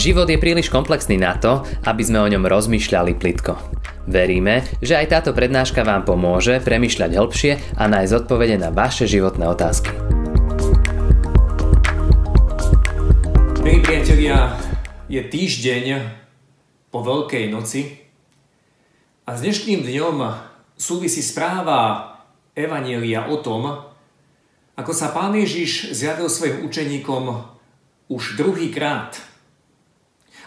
Život je príliš komplexný na to, aby sme o ňom rozmýšľali plitko. Veríme, že aj táto prednáška vám pomôže premyšľať hĺbšie a nájsť odpovede na vaše životné otázky. Milí priatelia, je týždeň po Veľkej noci a s dnešným dňom súvisí správa Evanielia o tom, ako sa Pán Ježiš zjavil svojim učeníkom už druhýkrát –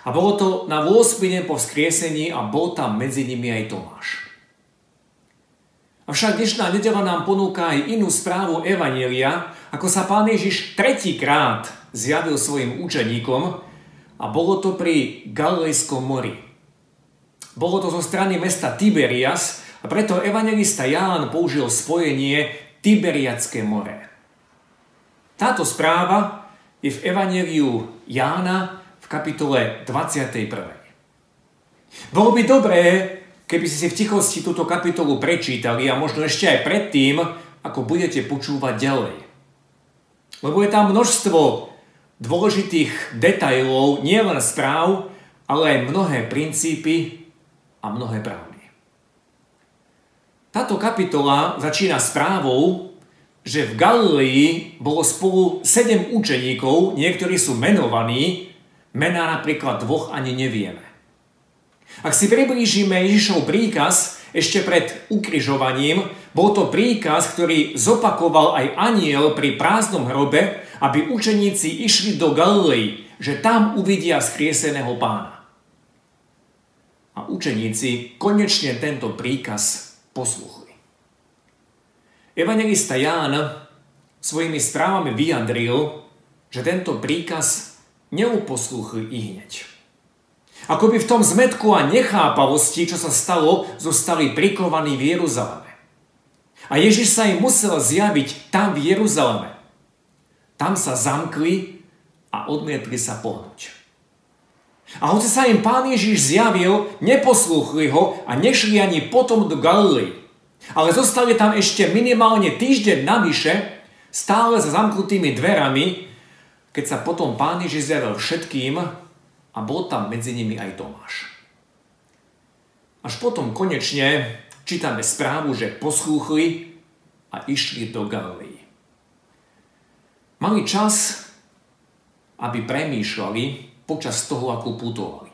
a bolo to na 8 deň po vzkriesení a bol tam medzi nimi aj Tomáš. Avšak dnešná nedela nám ponúka aj inú správu Evanielia, ako sa pán Ježiš tretíkrát zjavil svojim učeníkom a bolo to pri Galilejskom mori. Bolo to zo strany mesta Tiberias a preto evangelista Ján použil spojenie Tiberiacké more. Táto správa je v Evangeliu Jána kapitole 21. Bolo by dobré, keby ste si v tichosti túto kapitolu prečítali a možno ešte aj predtým, ako budete počúvať ďalej. Lebo je tam množstvo dôležitých detajlov, nielen správ, ale aj mnohé princípy a mnohé pravdy. Táto kapitola začína správou, že v Galilei bolo spolu sedem učeníkov, niektorí sú menovaní, Mená napríklad dvoch ani nevieme. Ak si priblížime Ježišov príkaz ešte pred ukrižovaním, bol to príkaz, ktorý zopakoval aj aniel pri prázdnom hrobe, aby učeníci išli do Galilei, že tam uvidia skrieseného pána. A učeníci konečne tento príkaz posluchli. Evangelista Ján svojimi správami vyjadril, že tento príkaz neuposluchli i hneď. Ako by v tom zmetku a nechápavosti, čo sa stalo, zostali prikovaní v Jeruzaleme. A Ježiš sa im musel zjaviť tam v Jeruzaleme. Tam sa zamkli a odmietli sa pohnúť. A hoci sa im pán Ježiš zjavil, neposlúchli ho a nešli ani potom do Galilei. Ale zostali tam ešte minimálne týždeň navyše, stále za zamknutými dverami, keď sa potom Pán Ježiš zjavil všetkým a bol tam medzi nimi aj Tomáš. Až potom konečne čítame správu, že poslúchli a išli do Galilei. Mali čas, aby premýšľali počas toho, ako putovali.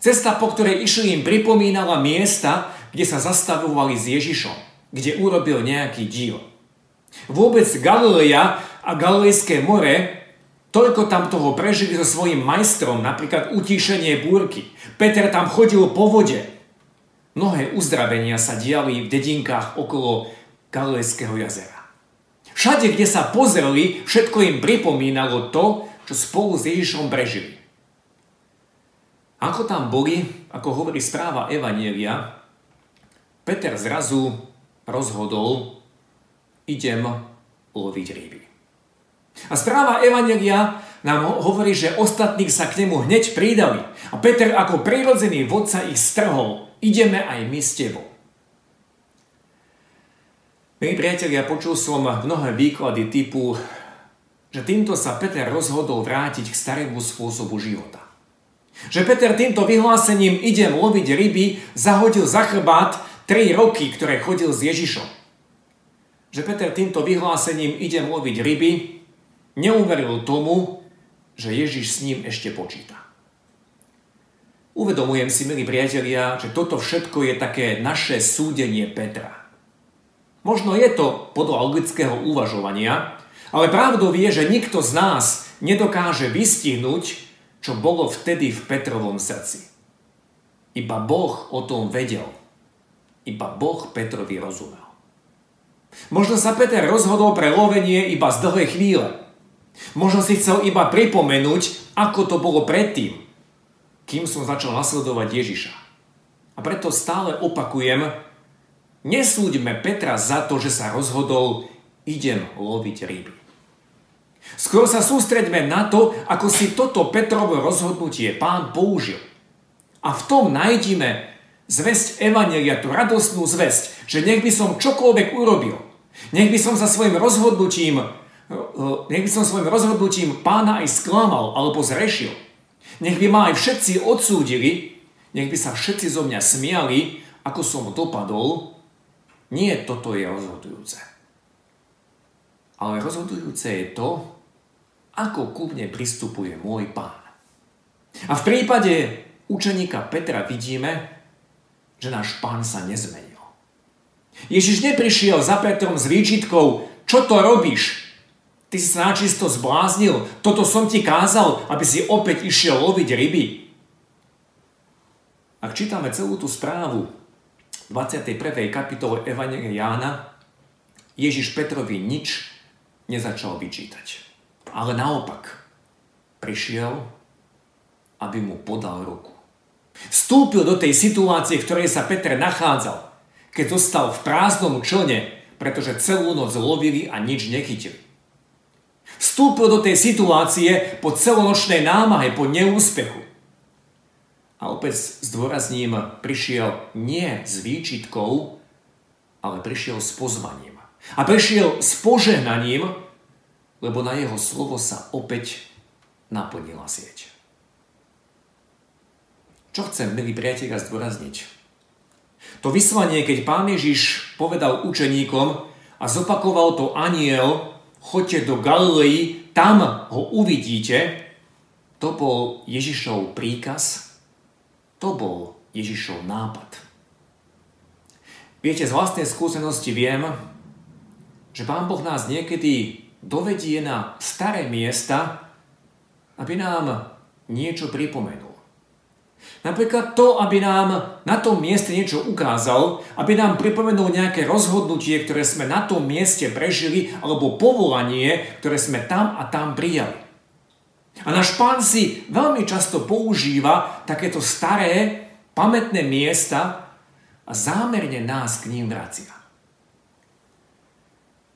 Cesta, po ktorej išli, im pripomínala miesta, kde sa zastavovali s Ježišom, kde urobil nejaký diel. Vôbec Galileja a Galilejské more, toľko tam toho prežili so svojím majstrom, napríklad utíšenie búrky. Peter tam chodil po vode. Mnohé uzdravenia sa diali v dedinkách okolo Galilejského jazera. Všade, kde sa pozreli, všetko im pripomínalo to, čo spolu s Ježišom prežili. Ako tam boli, ako hovorí správa Evanielia, Peter zrazu rozhodol, idem loviť ryby. A správa Evangelia nám hovorí, že ostatní sa k nemu hneď pridali. A Peter ako prirodzený vodca ich strhol. Ideme aj my s tebou. Milí priatelia, počul som mnohé výklady typu, že týmto sa Peter rozhodol vrátiť k starému spôsobu života. Že Peter týmto vyhlásením idem loviť ryby zahodil za chrbát 3 roky, ktoré chodil s Ježišom. Že Peter týmto vyhlásením idem loviť ryby neuveril tomu, že Ježiš s ním ešte počíta. Uvedomujem si, milí priatelia, že toto všetko je také naše súdenie Petra. Možno je to podľa logického uvažovania, ale pravdou je, že nikto z nás nedokáže vystihnúť, čo bolo vtedy v Petrovom srdci. Iba Boh o tom vedel. Iba Boh Petrovi rozumel. Možno sa Peter rozhodol pre lovenie iba z dlhej chvíle. Možno si chcel iba pripomenúť, ako to bolo predtým, kým som začal nasledovať Ježiša. A preto stále opakujem, nesúďme Petra za to, že sa rozhodol, idem loviť ryby. Skôr sa sústreďme na to, ako si toto Petrovo rozhodnutie pán použil. A v tom nájdime zväzť Evanelia, tú radostnú zväzť, že nech by som čokoľvek urobil, nech by som sa svojim rozhodnutím nech by som svojim rozhodnutím pána aj sklamal alebo zrešil. Nech by ma aj všetci odsúdili, nech by sa všetci zo mňa smiali, ako som dopadol. Nie toto je rozhodujúce. Ale rozhodujúce je to, ako ku mne pristupuje môj pán. A v prípade učeníka Petra vidíme, že náš pán sa nezmenil. Ježiš neprišiel za Petrom s výčitkou, čo to robíš? Ty si sa načisto zbláznil, toto som ti kázal, aby si opäť išiel loviť ryby. Ak čítame celú tú správu 21. kapitole Evangelia Jána, Ježiš Petrovi nič nezačal vyčítať. Ale naopak, prišiel, aby mu podal ruku. Vstúpil do tej situácie, v ktorej sa Petr nachádzal, keď zostal v prázdnom člne, pretože celú noc lovili a nič nechytili. Vstúpil do tej situácie po celonočnej námahe, po neúspechu. A opäť zdôrazním, prišiel nie s výčitkou, ale prišiel s pozvaním. A prišiel s požehnaním, lebo na jeho slovo sa opäť naplnila sieť. Čo chcem, milí priatelia, zdôrazniť? To vyslanie, keď pán Ježiš povedal učeníkom a zopakoval to aniel, choďte do Galilei, tam ho uvidíte, to bol Ježišov príkaz, to bol Ježišov nápad. Viete, z vlastnej skúsenosti viem, že Pán Boh nás niekedy dovedie na staré miesta, aby nám niečo pripomenul. Napríklad to, aby nám na tom mieste niečo ukázal, aby nám pripomenul nejaké rozhodnutie, ktoré sme na tom mieste prežili, alebo povolanie, ktoré sme tam a tam prijali. A náš pán si veľmi často používa takéto staré, pamätné miesta a zámerne nás k ním vracia.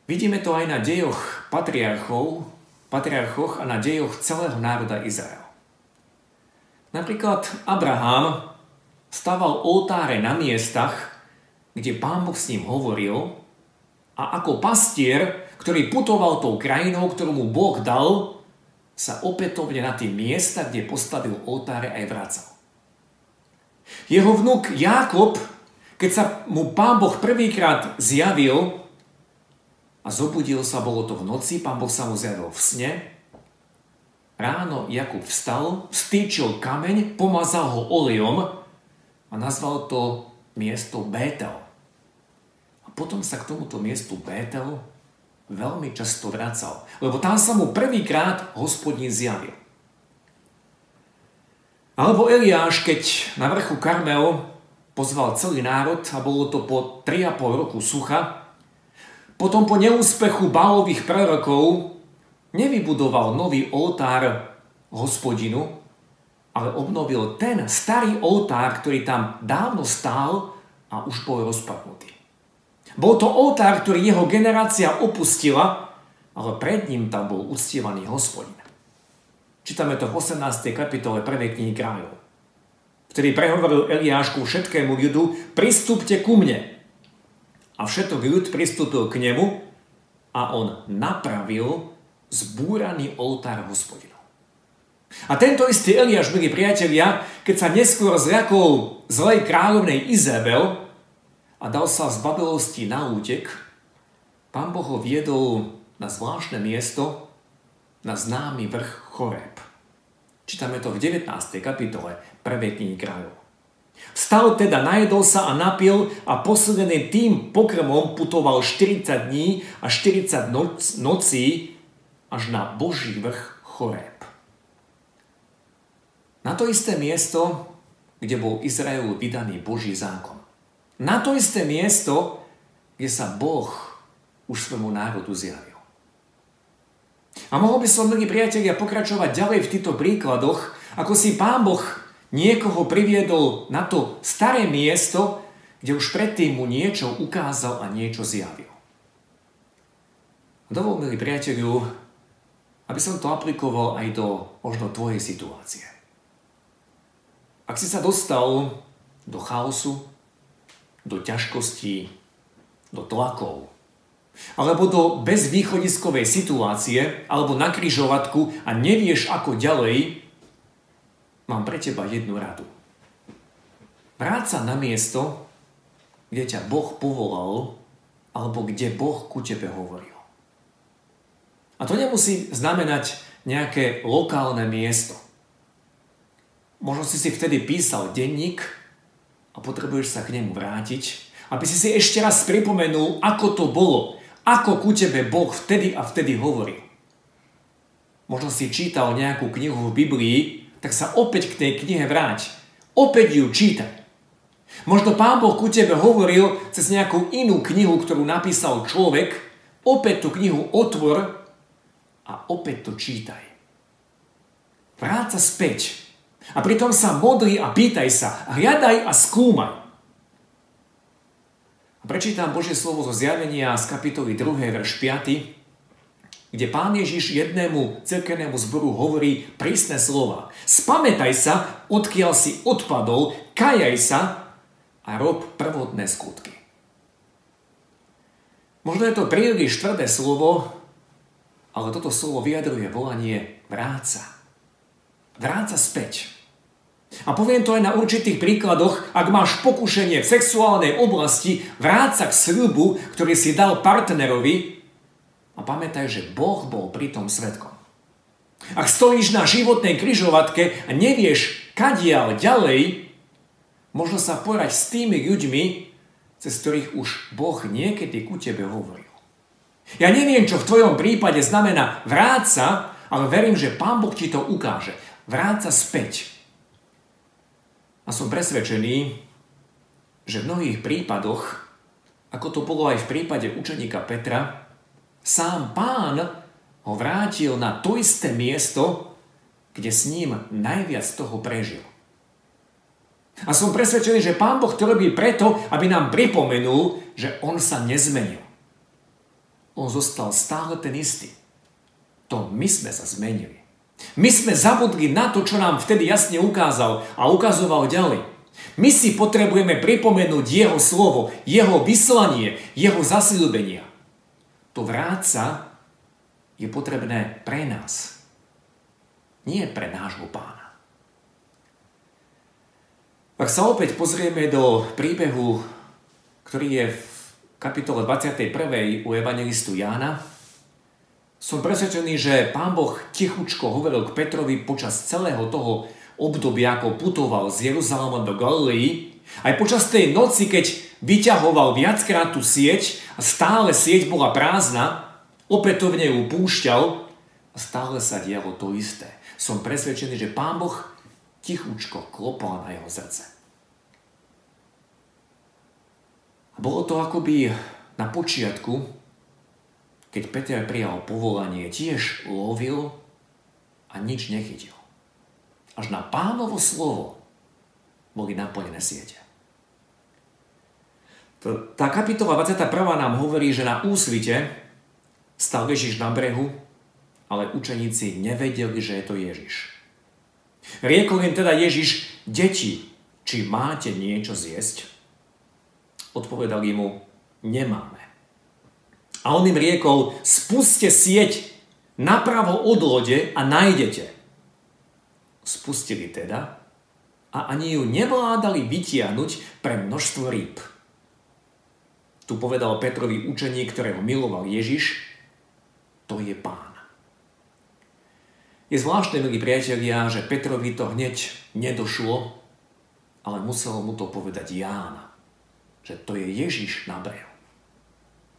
Vidíme to aj na dejoch patriarchov, patriarchoch a na dejoch celého národa Izrael. Napríklad Abraham staval oltáre na miestach, kde pán Boh s ním hovoril a ako pastier, ktorý putoval tou krajinou, ktorú mu Boh dal, sa opätovne na tie miesta, kde postavil oltáre aj vracal. Jeho vnuk Jákob, keď sa mu pán Boh prvýkrát zjavil a zobudil sa, bolo to v noci, pán Boh sa mu zjavil v sne, Ráno Jakub vstal, stýčil kameň, pomazal ho olejom a nazval to miesto Bétel. A potom sa k tomuto miestu Bétel veľmi často vracal, lebo tam sa mu prvýkrát hospodín zjavil. Alebo Eliáš, keď na vrchu Karmel pozval celý národ a bolo to po 3,5 roku sucha, potom po neúspechu bálových prorokov nevybudoval nový oltár hospodinu, ale obnovil ten starý oltár, ktorý tam dávno stál a už bol rozpadnutý. Bol to oltár, ktorý jeho generácia opustila, ale pred ním tam bol uctievaný hospodin. Čítame to v 18. kapitole 1. knihy kráľov, ktorý prehovoril Eliášku všetkému ľudu, pristúpte ku mne. A všetok ľud pristúpil k nemu a on napravil zbúraný oltár hospodinov. A tento istý Eliáš, milí priatelia, keď sa neskôr zľakol zlej kráľovnej Izabel a dal sa z babelosti na útek, pán Boh ho viedol na zvláštne miesto, na známy vrch Choreb. Čítame to v 19. kapitole 1. knihy kráľov. Vstal teda, najedol sa a napil a posledený tým pokrmom putoval 40 dní a 40 noc, nocí až na Boží vrch Choreb. Na to isté miesto, kde bol Izraelu vydaný Boží zákon. Na to isté miesto, kde sa Boh už svojmu národu zjavil. A mohol by som, milí priatelia, pokračovať ďalej v týchto príkladoch, ako si Pán Boh niekoho priviedol na to staré miesto, kde už predtým mu niečo ukázal a niečo zjavil. Dovol, milí priateľu, aby som to aplikoval aj do možno tvojej situácie. Ak si sa dostal do chaosu, do ťažkostí, do tlakov, alebo do bezvýchodiskovej situácie, alebo na kryžovatku a nevieš ako ďalej, mám pre teba jednu radu. Vráť sa na miesto, kde ťa Boh povolal, alebo kde Boh ku tebe hovoril. A to nemusí znamenať nejaké lokálne miesto. Možno si si vtedy písal denník a potrebuješ sa k nemu vrátiť, aby si si ešte raz pripomenul, ako to bolo, ako ku tebe Boh vtedy a vtedy hovoril. Možno si čítal nejakú knihu v Biblii, tak sa opäť k tej knihe vráť. Opäť ju čítaj. Možno Pán Boh ku tebe hovoril cez nejakú inú knihu, ktorú napísal človek, opäť tú knihu otvor a opäť to čítaj. Vráť sa späť. A pritom sa modli a pýtaj sa, hľadaj a skúmaj. A prečítam Božie slovo zo zjavenia z kapitoly 2, verš 5, kde pán Ježiš jednému cirkevnému zboru hovorí prísne slova. Spamätaj sa, odkiaľ si odpadol, kajaj sa a rob prvotné skutky. Možno je to príliš tvrdé slovo, ale toto slovo vyjadruje volanie vráca. Vráca späť. A poviem to aj na určitých príkladoch, ak máš pokušenie v sexuálnej oblasti, vráca k sľubu, ktorý si dal partnerovi a pamätaj, že Boh bol pri tom svetkom. Ak stojíš na životnej kryžovatke a nevieš, kadiaľ ďalej, Možno sa porať s tými ľuďmi, cez ktorých už Boh niekedy ku tebe hovoril. Ja neviem, čo v tvojom prípade znamená vráca, ale verím, že Pán Boh ti to ukáže. Vráca späť. A som presvedčený, že v mnohých prípadoch, ako to bolo aj v prípade učeníka Petra, sám pán ho vrátil na to isté miesto, kde s ním najviac toho prežil. A som presvedčený, že Pán Boh to robí preto, aby nám pripomenul, že On sa nezmenil. On zostal stále ten istý. To my sme sa zmenili. My sme zabudli na to, čo nám vtedy jasne ukázal a ukazoval ďalej. My si potrebujeme pripomenúť Jeho slovo, Jeho vyslanie, Jeho zasľúbenia. To vráca je potrebné pre nás. Nie pre nášho pána. Ak sa opäť pozrieme do príbehu, ktorý je v kapitole 21. u evangelistu Jána, som presvedčený, že pán Boh tichučko hovoril k Petrovi počas celého toho obdobia, ako putoval z Jeruzalema do Galilei, aj počas tej noci, keď vyťahoval viackrát tú sieť a stále sieť bola prázdna, opätovne ju púšťal a stále sa dialo to isté. Som presvedčený, že pán Boh tichučko klopala na jeho srdce. A bolo to akoby na počiatku, keď Peter prijal povolanie, tiež lovil a nič nechytil. Až na pánovo slovo boli naplnené siete. Tá kapitola 21. nám hovorí, že na úsvite stal Ježiš na brehu, ale učeníci nevedeli, že je to Ježiš. Riekol im teda Ježiš, deti, či máte niečo zjesť? Odpovedali mu, nemáme. A on im riekol, spuste sieť napravo od lode a nájdete. Spustili teda a ani ju nevládali vytiahnuť pre množstvo rýb. Tu povedal Petrovi učení, ktorého miloval Ježiš, to je pán. Je zvláštne, milí priatelia, že Petrovi to hneď nedošlo, ale musel mu to povedať Ján, že to je Ježiš na brehu.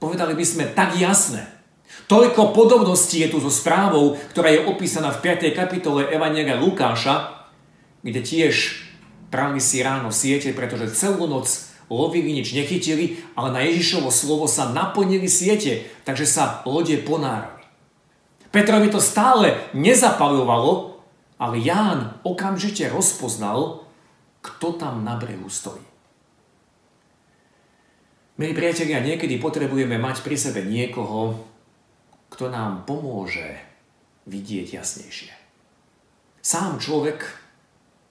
Povedali by sme tak jasné. Toľko podobností je tu so správou, ktorá je opísaná v 5. kapitole Evangelia Lukáša, kde tiež prali si ráno siete, pretože celú noc lovili, nič nechytili, ale na Ježišovo slovo sa naplnili siete, takže sa lode ponárali. Petrovi to stále nezapalovalo, ale Ján okamžite rozpoznal, kto tam na brehu stojí. Milí priatelia, niekedy potrebujeme mať pri sebe niekoho, kto nám pomôže vidieť jasnejšie. Sám človek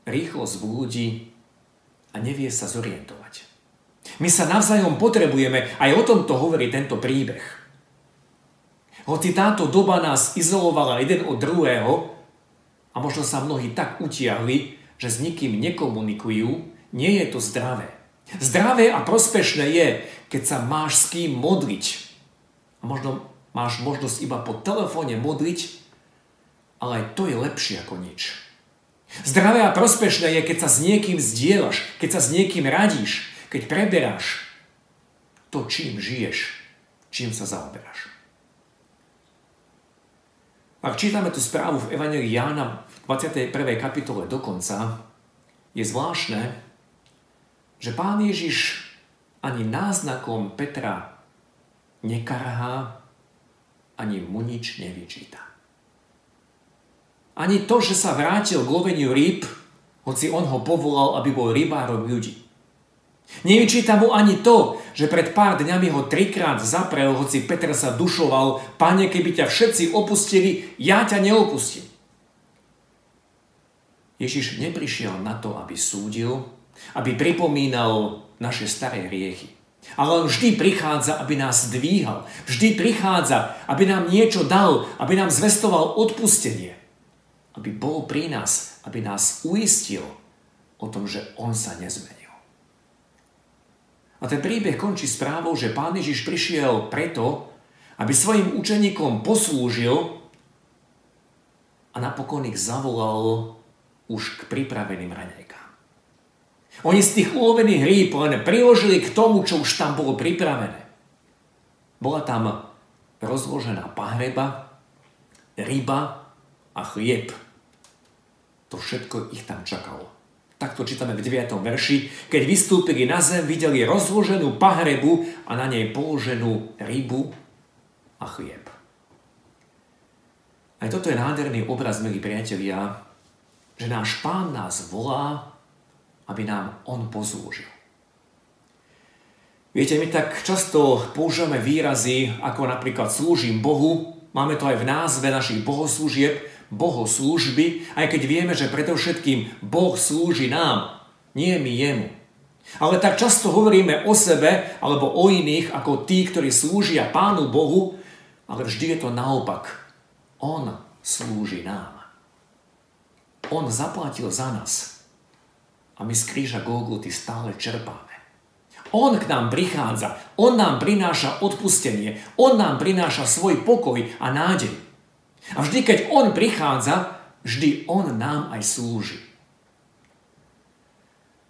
rýchlo zblúdi a nevie sa zorientovať. My sa navzájom potrebujeme, aj o tomto hovorí tento príbeh. Hoci táto doba nás izolovala jeden od druhého a možno sa mnohí tak utiahli, že s nikým nekomunikujú, nie je to zdravé. Zdravé a prospešné je, keď sa máš s kým modliť. A možno máš možnosť iba po telefóne modliť, ale aj to je lepšie ako nič. Zdravé a prospešné je, keď sa s niekým zdieľaš, keď sa s niekým radíš, keď preberáš to, čím žiješ, čím sa zaoberáš. Ak čítame tú správu v Evangelii Jána v 21. kapitole dokonca, je zvláštne, že pán Ježiš ani náznakom Petra nekarhá, ani mu nič nevyčíta. Ani to, že sa vrátil k loveniu rýb, hoci on ho povolal, aby bol rybárom ľudí. Nevyčíta mu ani to, že pred pár dňami ho trikrát zaprel, hoci Peter sa dušoval, pane, keby ťa všetci opustili, ja ťa neopustím. Ježiš neprišiel na to, aby súdil, aby pripomínal naše staré hriechy. Ale on vždy prichádza, aby nás dvíhal. Vždy prichádza, aby nám niečo dal, aby nám zvestoval odpustenie. Aby bol pri nás, aby nás uistil o tom, že on sa nezmení. A ten príbeh končí správou, že pán Ježiš prišiel preto, aby svojim učeníkom poslúžil a napokon ich zavolal už k pripraveným raňajkám. Oni z tých ulovených rýb len priložili k tomu, čo už tam bolo pripravené. Bola tam rozložená pahreba, ryba a chlieb. To všetko ich tam čakalo. Takto čítame v 9. verši. Keď vystúpili na zem, videli rozloženú pahrebu a na nej položenú rybu a chlieb. Aj toto je nádherný obraz, milí priatelia, že náš pán nás volá, aby nám on poslúžil. Viete, my tak často používame výrazy, ako napríklad slúžim Bohu, máme to aj v názve našich bohoslúžieb, bohoslúžby, aj keď vieme, že predovšetkým Boh slúži nám, nie my jemu. Ale tak často hovoríme o sebe alebo o iných ako tí, ktorí slúžia Pánu Bohu, ale vždy je to naopak. On slúži nám. On zaplatil za nás. A my z kríža Golgoty stále čerpáme. On k nám prichádza, On nám prináša odpustenie, On nám prináša svoj pokoj a nádej. A vždy, keď On prichádza, vždy On nám aj slúži.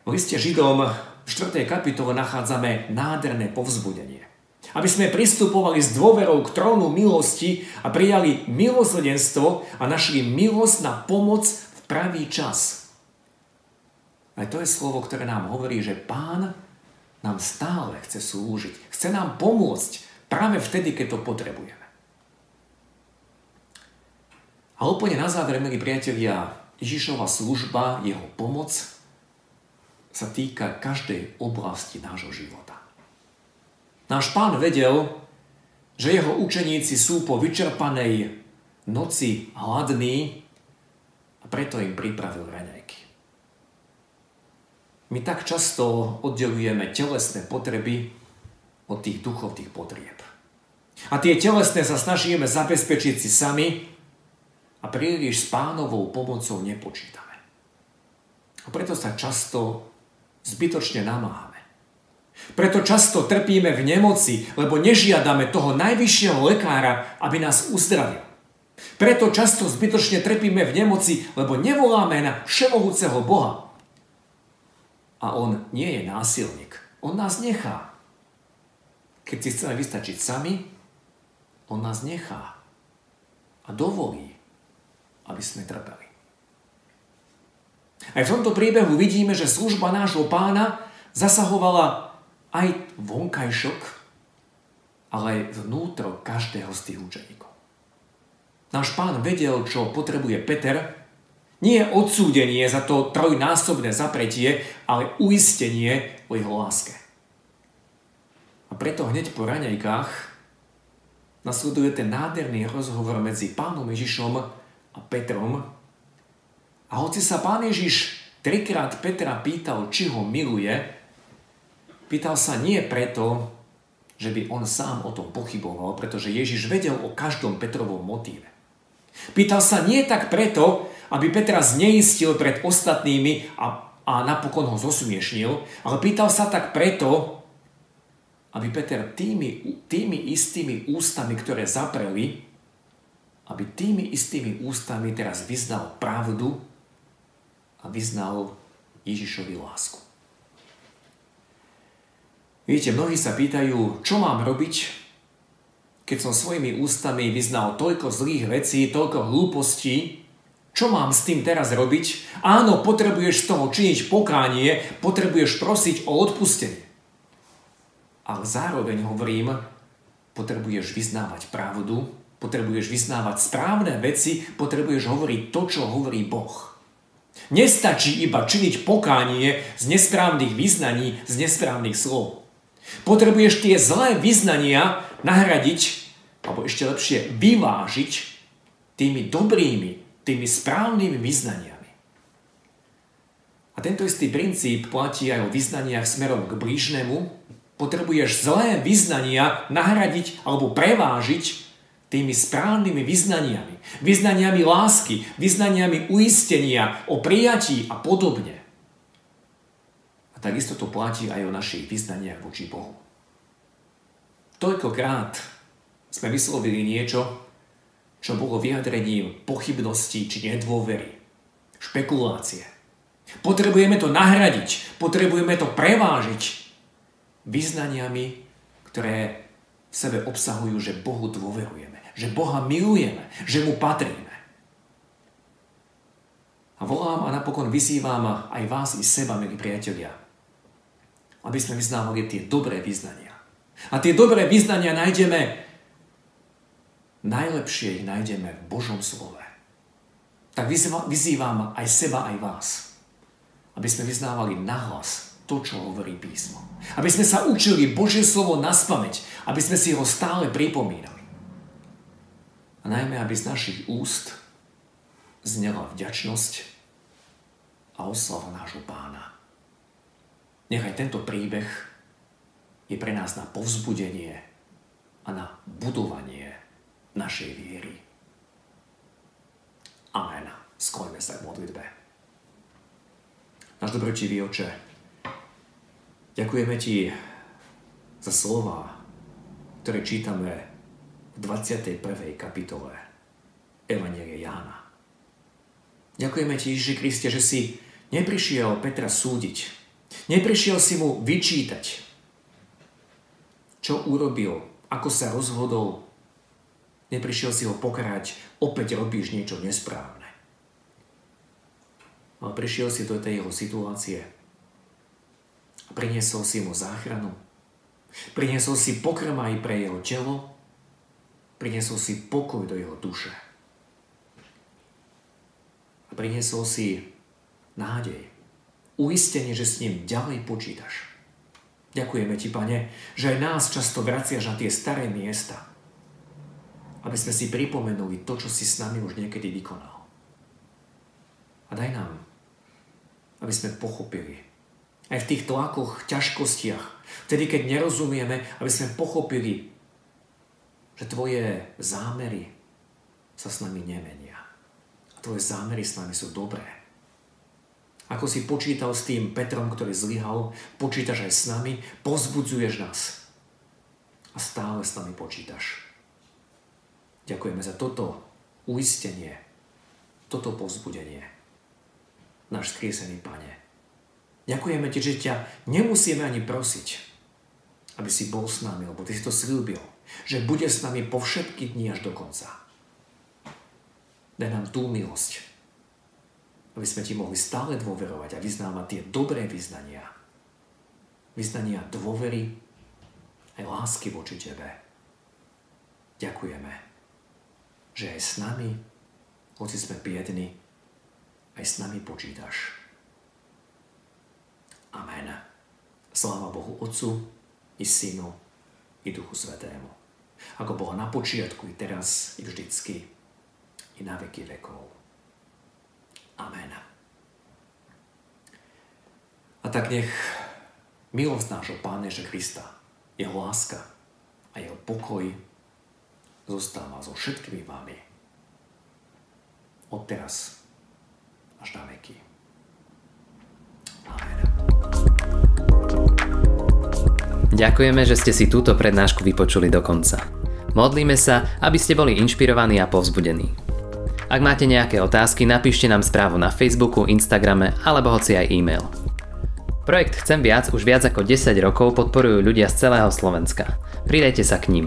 V liste Židom v 4. kapitole nachádzame nádherné povzbudenie. Aby sme pristupovali s dôverou k trónu milosti a prijali milosrdenstvo a našli milosť na pomoc v pravý čas. Aj to je slovo, ktoré nám hovorí, že Pán nám stále chce slúžiť. Chce nám pomôcť práve vtedy, keď to potrebujeme. A úplne na záver, milí priatelia, Ježišova služba, jeho pomoc sa týka každej oblasti nášho života. Náš pán vedel, že jeho učeníci sú po vyčerpanej noci hladní a preto im pripravil raňajky. My tak často oddelujeme telesné potreby od tých duchovných potrieb. A tie telesné sa snažíme zabezpečiť si sami, a príliš s pánovou pomocou nepočítame. A preto sa často zbytočne namáhame. Preto často trpíme v nemoci, lebo nežiadame toho najvyššieho lekára, aby nás uzdravil. Preto často zbytočne trpíme v nemoci, lebo nevoláme na všemohúceho Boha. A On nie je násilník. On nás nechá. Keď si chceme vystačiť sami, On nás nechá. A dovolí, aby sme trpeli. Aj v tomto príbehu vidíme, že služba nášho pána zasahovala aj vonkajšok, ale aj vnútro každého z tých učeníkov. Náš pán vedel, čo potrebuje Peter, nie odsúdenie za to trojnásobné zapretie, ale uistenie o jeho láske. A preto hneď po raňajkách nasleduje ten nádherný rozhovor medzi pánom Ježišom a Petrom. A hoci sa pán Ježiš trikrát Petra pýtal, či ho miluje, pýtal sa nie preto, že by on sám o tom pochyboval, pretože Ježiš vedel o každom Petrovom motíve. Pýtal sa nie tak preto, aby Petra zneistil pred ostatnými a, a napokon ho zosmiešnil, ale pýtal sa tak preto, aby Peter tými, tými istými ústami, ktoré zapreli, aby tými istými ústami teraz vyznal pravdu a vyznal Ježišovi lásku. Viete, mnohí sa pýtajú, čo mám robiť, keď som svojimi ústami vyznal toľko zlých vecí, toľko hlúpostí, čo mám s tým teraz robiť? Áno, potrebuješ z toho činiť pokánie, potrebuješ prosiť o odpustenie. Ale zároveň hovorím, potrebuješ vyznávať pravdu, potrebuješ vyznávať správne veci, potrebuješ hovoriť to, čo hovorí Boh. Nestačí iba činiť pokánie z nesprávnych vyznaní, z nesprávnych slov. Potrebuješ tie zlé vyznania nahradiť, alebo ešte lepšie vyvážiť tými dobrými, tými správnymi vyznaniami. A tento istý princíp platí aj o vyznaniach smerom k blížnemu. Potrebuješ zlé vyznania nahradiť alebo prevážiť tými správnymi vyznaniami. Vyznaniami lásky, vyznaniami uistenia o prijatí a podobne takisto to platí aj o našich vyznaniach voči Bohu. Toľkokrát sme vyslovili niečo, čo bolo vyjadrením pochybnosti či nedôvery, špekulácie. Potrebujeme to nahradiť, potrebujeme to prevážiť vyznaniami, ktoré v sebe obsahujú, že Bohu dôverujeme, že Boha milujeme, že Mu patríme. A volám a napokon vyzývam aj vás i seba, milí priatelia, aby sme vyznávali tie dobré vyznania. A tie dobré vyznania nájdeme, najlepšie ich nájdeme v Božom slove. Tak vyzývam aj seba, aj vás, aby sme vyznávali nahlas to, čo hovorí písmo. Aby sme sa učili Božie slovo na spameť, aby sme si ho stále pripomínali. A najmä, aby z našich úst znela vďačnosť a oslava nášho pána. Nechaj tento príbeh je pre nás na povzbudenie a na budovanie našej viery. Amen. Skloňme sa k modlitbe. Náš dobročivý oče, ďakujeme ti za slova, ktoré čítame v 21. kapitole Evanielie Jána. Ďakujeme ti, Ježiši Kriste, že si neprišiel Petra súdiť, Neprišiel si mu vyčítať, čo urobil, ako sa rozhodol. Neprišiel si ho pokrať, opäť robíš niečo nesprávne. Ale prišiel si do tej jeho situácie a priniesol si mu záchranu. Priniesol si pokrm aj pre jeho telo, priniesol si pokoj do jeho duše. A priniesol si nádej uistenie, že s ním ďalej počítaš. Ďakujeme ti, pane, že aj nás často vraciaš na tie staré miesta, aby sme si pripomenuli to, čo si s nami už niekedy vykonal. A daj nám, aby sme pochopili, aj v tých tlakoch, ťažkostiach, vtedy, keď nerozumieme, aby sme pochopili, že tvoje zámery sa s nami nemenia. A tvoje zámery s nami sú dobré. Ako si počítal s tým Petrom, ktorý zlyhal, počítaš aj s nami, pozbudzuješ nás. A stále s nami počítaš. Ďakujeme za toto uistenie, toto pozbudenie. Náš skriesený Pane. Ďakujeme Ti, že ťa nemusíme ani prosiť, aby si bol s nami, lebo Ty si to slúbil, že bude s nami po všetky dni až do konca. Daj nám tú milosť, aby sme ti mohli stále dôverovať a vyznávať tie dobré vyznania. Vyznania dôvery aj lásky voči tebe. Ďakujeme, že aj s nami, hoci sme biedni, aj s nami počítaš. Amen. Sláva Bohu Otcu i Synu i Duchu Svetému. Ako bolo na počiatku i teraz i vždycky i na veky vekov. Amen. A tak nech milosť nášho Pána Ježa Krista, jeho láska a jeho pokoj zostáva so všetkými vami. Od teraz až na veky. Ďakujeme, že ste si túto prednášku vypočuli do konca. Modlíme sa, aby ste boli inšpirovaní a povzbudení. Ak máte nejaké otázky, napíšte nám správu na Facebooku, Instagrame alebo hoci aj e-mail. Projekt Chcem viac už viac ako 10 rokov podporujú ľudia z celého Slovenska. Pridajte sa k ním.